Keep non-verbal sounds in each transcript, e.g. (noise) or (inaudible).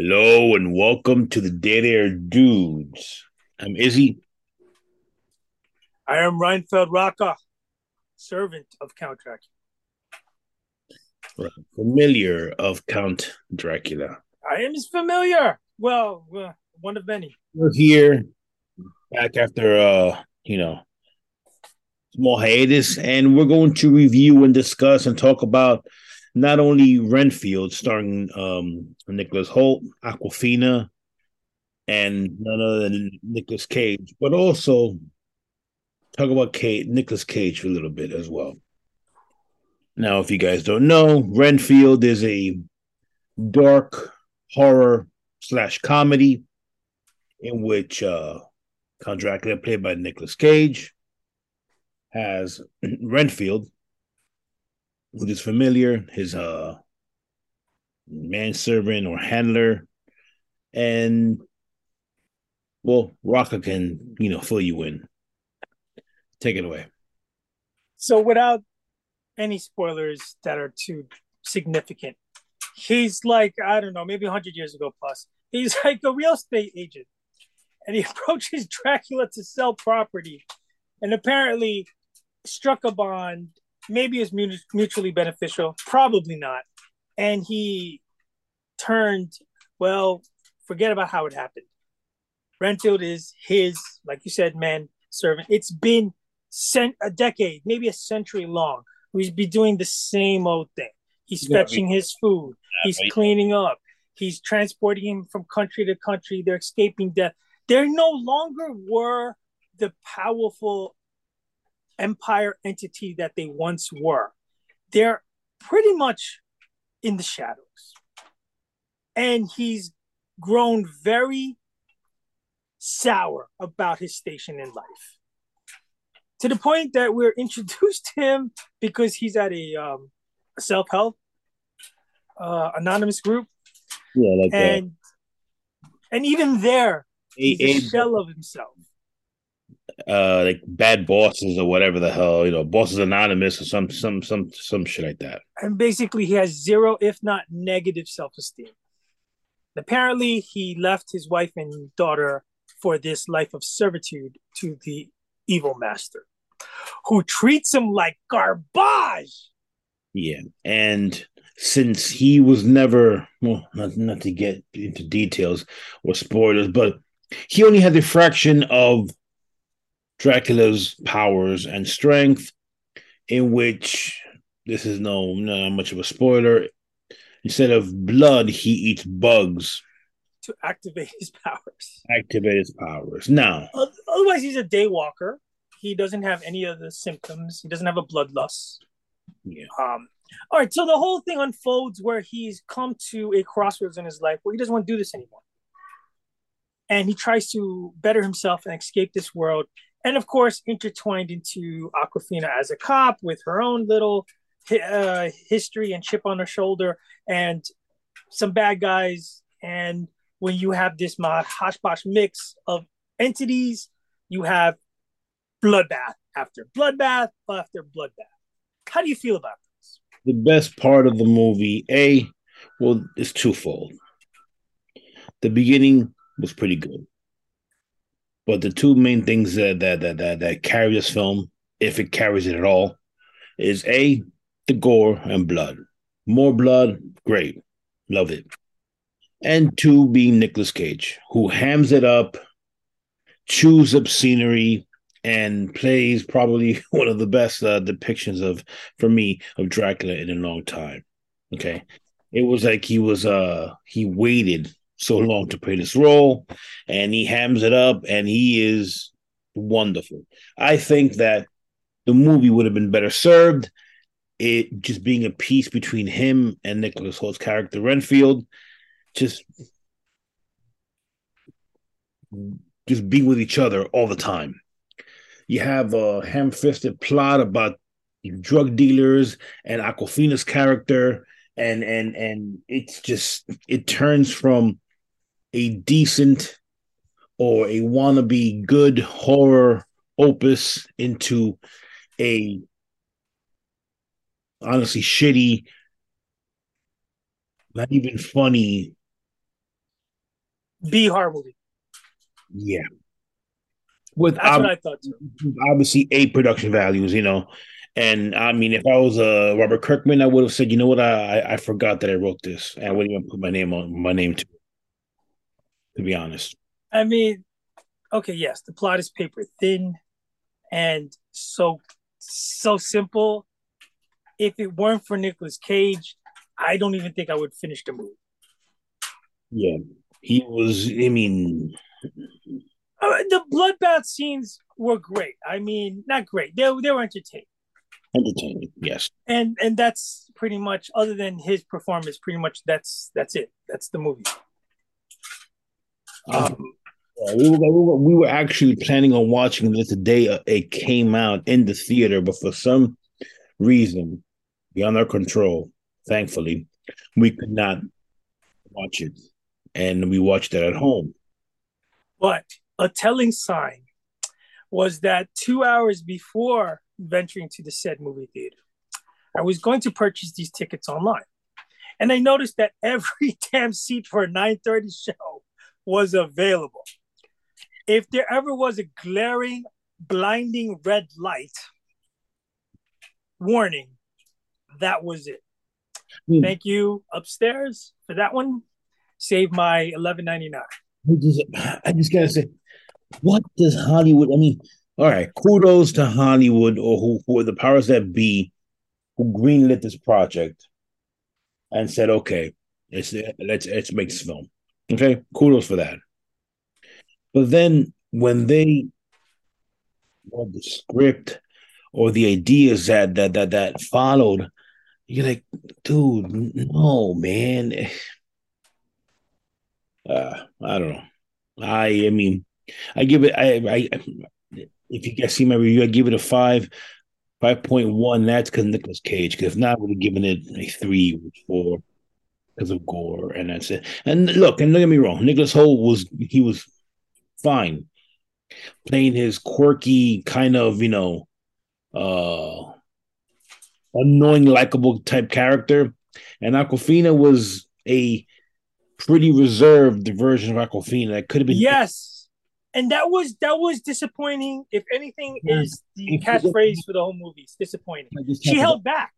Hello and welcome to the Dead Air Dudes. I'm Izzy. I am Renfield Rocca, servant of Count Dracula. Familiar of Count Dracula. I am his familiar. Well, uh, one of many. We're here back after uh, you know, small hiatus, and we're going to review and discuss and talk about not only Renfield, starring um, Nicholas Hoult, Awkwafina, and none other than Nicolas Cage, but also talk about Kate, Nicolas Cage for a little bit as well. Now, if you guys don't know, Renfield is a dark horror slash comedy in which uh, Count Dracula, played by Nicolas Cage, has (clears throat) Renfield, who is familiar, his uh manservant or handler, and well, Rocca can you know fill you in. Take it away. So, without any spoilers that are too significant, he's like I don't know, maybe hundred years ago plus. He's (laughs) like a real estate agent, and he (laughs) approaches Dracula to sell property, and apparently struck a bond maybe it's mutually beneficial, probably not. And he turned, well, forget about how it happened. Renfield is his, like you said, man servant. It's been cent- a decade, maybe a century long. He's be doing the same old thing. He's yeah, fetching his food. He's cleaning up. He's transporting him from country to country. They're escaping death. There no longer were the powerful empire entity that they once were. They're pretty much in the shadows. And he's grown very sour about his station in life. To the point that we're (laughs) introduced to him because he's at a, um, a self help uh, anonymous group. Yeah, like and that. and even there, he's a, a shell of himself uh like bad bosses or whatever the hell you know bosses anonymous or some some some some shit like that. And basically he has zero if not negative self-esteem. Apparently he left his wife and daughter for this life of servitude to the evil master who treats him like garbage. Yeah and since he was never well not, not to get into details or spoilers but he only had the fraction of Dracula's powers and strength, in which this is no not much of a spoiler. Instead of blood, he eats bugs to activate his powers. Activate his powers. Now, otherwise, he's a daywalker. He doesn't have any of the symptoms. He doesn't have a bloodlust. Yeah. Um. All right. So the whole thing unfolds where he's come to a crossroads in his life where he doesn't want to do this anymore, and he tries to better himself and escape this world and of course intertwined into Awkwafina as a cop with her own little uh, history and chip on her shoulder, and some bad guys. And when you have this hoshposh mix of entities, you have bloodbath after bloodbath after bloodbath. How do you feel about this? The best part of the movie, a well, is twofold. The beginning was pretty good. But the two main things that that that that, that carry this film, if it carries it at all, is a the gore and blood. More blood, great, love it. And two being Nicolas Cage, who hams it up, chews up scenery, and plays probably (laughs) one of the best uh, depictions of, for me, of Dracula in a long time. Okay, it was like he was uh he waited so long to play this role, and he hams it up, and he is wonderful. I think that the movie would have been better served it just being a piece between him and Nicholas Hoult's character Renfield, just just being with each other all the time. You have a ham-fisted plot about drug dealers and Awkwafina's character, and and and it's just it turns from a decent or a wannabe good horror opus into a honestly shitty, not even funny B horror movie. Yeah. With That's ob- what I thought too. obviously A production values, you know. And I mean, if I was uh, Robert Kirkman, I would have said, you know what, I I forgot that I wrote this, and I wouldn't even put my name on my name to it. To be honest, I mean, okay, yes, the plot is paper thin and so so simple. If it weren't for Nicolas Cage, I don't even think I would finish the movie. yeah, he was. I mean, Uh, the bloodbath scenes were great. I mean, not great. They they were entertaining, entertaining. Yes, and and that's pretty much other than his performance. Pretty much that's that's it. That's the movie. Um, Yeah, we were, we were we were actually planning on watching this the day it came out in the theater, but for some reason beyond our control, thankfully, we could not watch it, and we watched it at home. But a telling sign was that two hours before venturing to the said movie theater, I was going to purchase these tickets online. And I noticed that (laughs) every damn seat for a 9:30 show was available. If there ever was a glaring, blinding red light warning, that was it. Hmm. Thank you upstairs for that one. Save my 11.99. I just, I just gotta say, what does Hollywood? I mean, all right, kudos to Hollywood or who, who are the powers that be, who greenlit this project and said, okay, let's let's let's make this film. Okay, kudos for that. But then when they or the script or the ideas that that that that followed, you're like, dude, no, man. (sighs) Uh, I don't know. I I mean, I give it. I I if you guys see my review, I give it a five, five point one. That's because Nicolas Cage. Because if not, I would have given it a three or four because of gore, and that's it. And look, and don't get me wrong, Nicholas Hoult was he was fine playing his quirky kind of you know uh annoying likable type character and Awkwafina was a pretty reserved version of Awkwafina that could have been Yes. And that was that was disappointing. If anything, is the catchphrase for the whole movie. It's disappointing. She held back.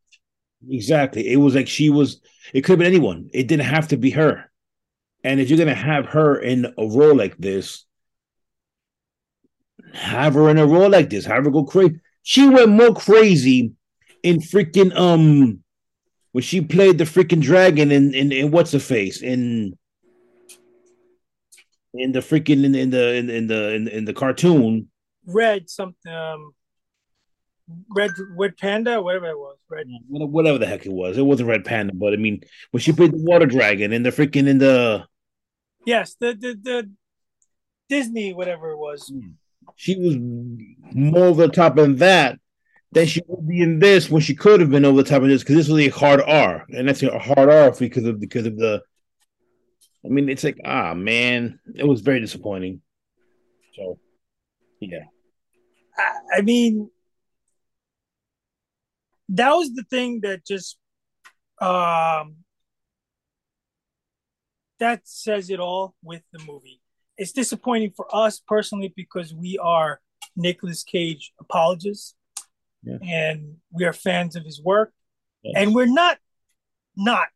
Exactly. It was like she was it could have been anyone. It didn't have to be her. And if you're gonna have her in a role like this have her in a role like this have her go crazy. She went more crazy in freaking um when she played the freaking dragon in in, in what's the face? In in the freaking in, in the in, in the in, in the cartoon. Red something um red red panda, whatever it was. Red whatever the heck it was it wasn't red panda but i mean when she played the water dragon in the freaking in the yes, the the the Disney, whatever it was. she was more over the top in that than she would be in this when she could have been over the top of this because this was a hard R, and that's a hard R because of because of the. I mean, it's like ah man, it was very disappointing. So, yeah, I, I mean that was the thing that just um that says it all with the movie. It's disappointing for us personally because we are Nicolas Cage apologists Yeah. and we are fans of his work. Yes. And we're not not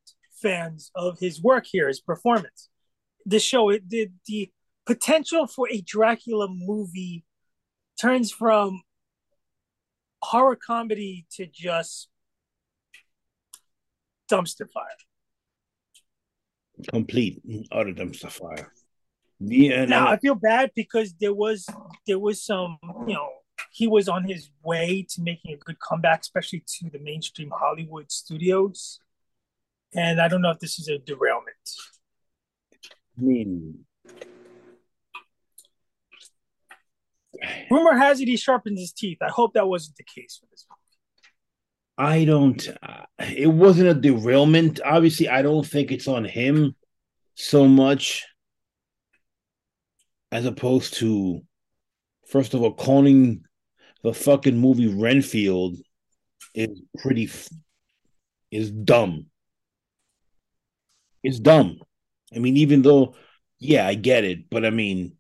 fans of his work here, his performance. The show, it the the potential for a Dracula movie turns from horror comedy to just dumpster fire. complete utter dumpster fire. Yeah, uh, Now now I feel bad because there was there was some you know he was on his way to making a good comeback, especially to the mainstream Hollywood studios. And I don't know if this is a derailment. I mean, Rumor has it he sharpens his teeth. I hope that wasn't the case for this movie. I don't. Uh, it wasn't a derailment. Obviously, I don't think it's on him so much as opposed to, first of all, calling the fucking movie Renfield is pretty is dumb. It's dumb. I mean, even though Yeah, I get it, but I mean,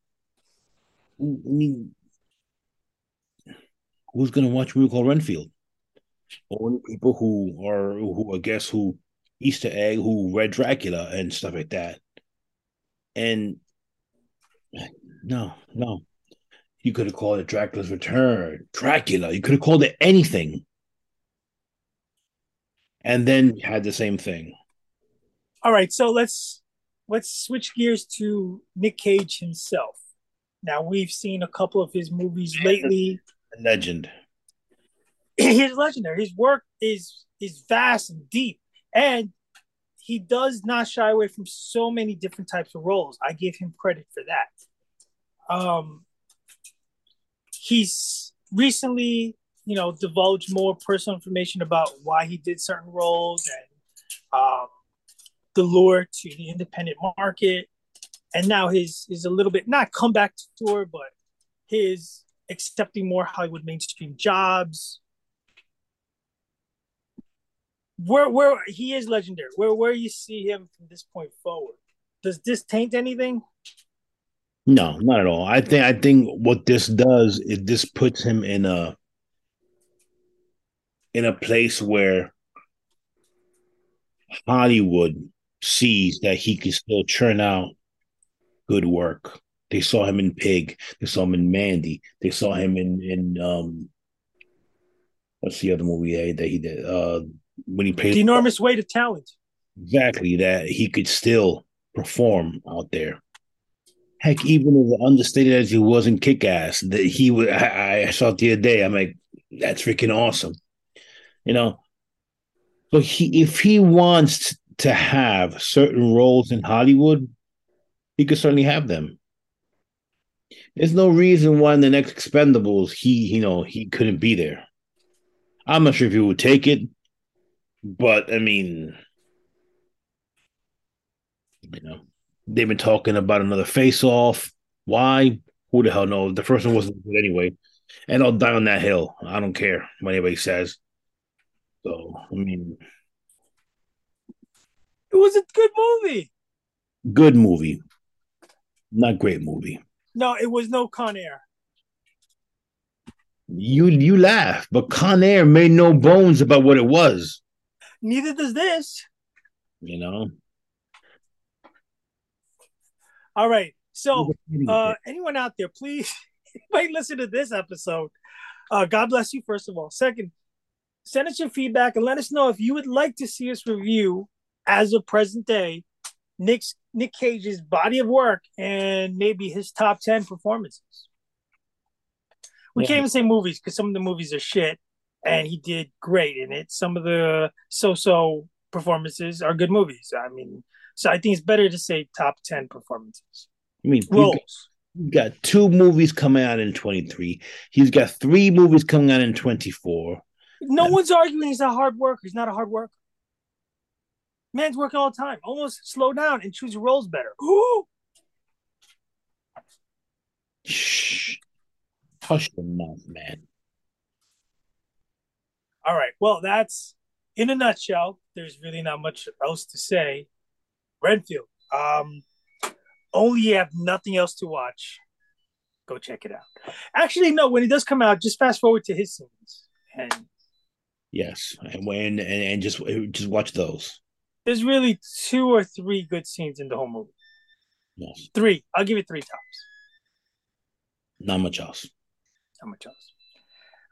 I mean, who's gonna watch a movie called Renfield? Only people who are who I guess who Easter egg who read Dracula and stuff like that. And no, no. You could have called it Dracula's Return, Dracula. You could have called it anything. And then had the same thing. All right, so let's let's switch gears to Nick Cage himself. Now we've seen a couple of his movies lately. Legend. (clears throat) He's legendary. His work is is vast and deep, and he does not shy away from so many different types of roles. I give him credit for that. Um, he's recently, you know, divulged more personal information about why he did certain roles and um, the lure to the independent market. And now his is a little bit not comeback tour, but his accepting more Hollywood mainstream jobs. Where where he is legendary. Where where you see him from this point forward. Does this taint anything? No, not at all. I think I think what this does is this puts him in a in a place where Hollywood sees that he can still churn out good work. They saw him in Pig. They saw him in Mandy. They saw him in in um what's the other movie that he did? Uh when he played the enormous weight of talent. Exactly that he could still perform out there. Heck, even as understated as he was in Kick Ass, that he would I, I saw it the other day. I'm like, that's freaking awesome. You know. So he if he wants to have certain roles in Hollywood, he could certainly have them. There's no reason why in the next Expendables he, you know, he couldn't be there. I'm not sure if he would take it, but I mean, you know, they've been talking about another face-off. Why? Who the hell knows? The first one wasn't good anyway, and I'll die on that hill. I don't care what anybody says. So I mean, it was a good movie. Good movie. Not great movie. No, it was no Con Air. You you laugh, but Con Air made no bones about what it was. Neither does this. You know. All right. So, uh, anyone out there, please, (laughs) might listen to this episode. Uh, God bless you, first of all. Second, send us your feedback and let us know if you would like to see us review as of present day, Nick's Nick Cage's body of work and maybe his top ten performances. We yeah. can't even say movies because some of the movies are shit, and he did great in it. Some of the so-so performances are good movies. I mean, so I think it's better to say top ten performances. I mean, roles. He's got, got two movies coming out in 23. He's got three movies coming out in 24. No one's arguing he's a hard worker. He's not a hard worker. Man's working all the time. Almost slow down and choose your roles better. Ooh. Shh. Hush your mouth, man. All right. Well, that's in a nutshell. There's really not much else to say. Renfield. Um, only you have nothing else to watch. Go check it out. Actually, no. When it does come out, just fast forward to his scenes and yes, and when and, and just just watch those there's really two or three good scenes in the whole movie. Yes. Three. I'll give it three tops. Not much else. Not much else.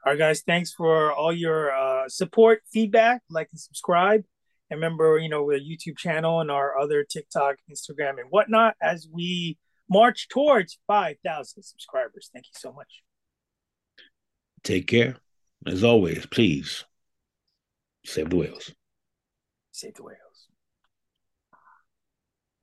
All right, guys. Thanks for all your uh, support, feedback, like and subscribe. And remember, you know, the YouTube channel and our other TikTok, Instagram, and whatnot as we march towards 5,000 subscribers. Thank you so much. Take care. As always, please save the whales. Save the whales.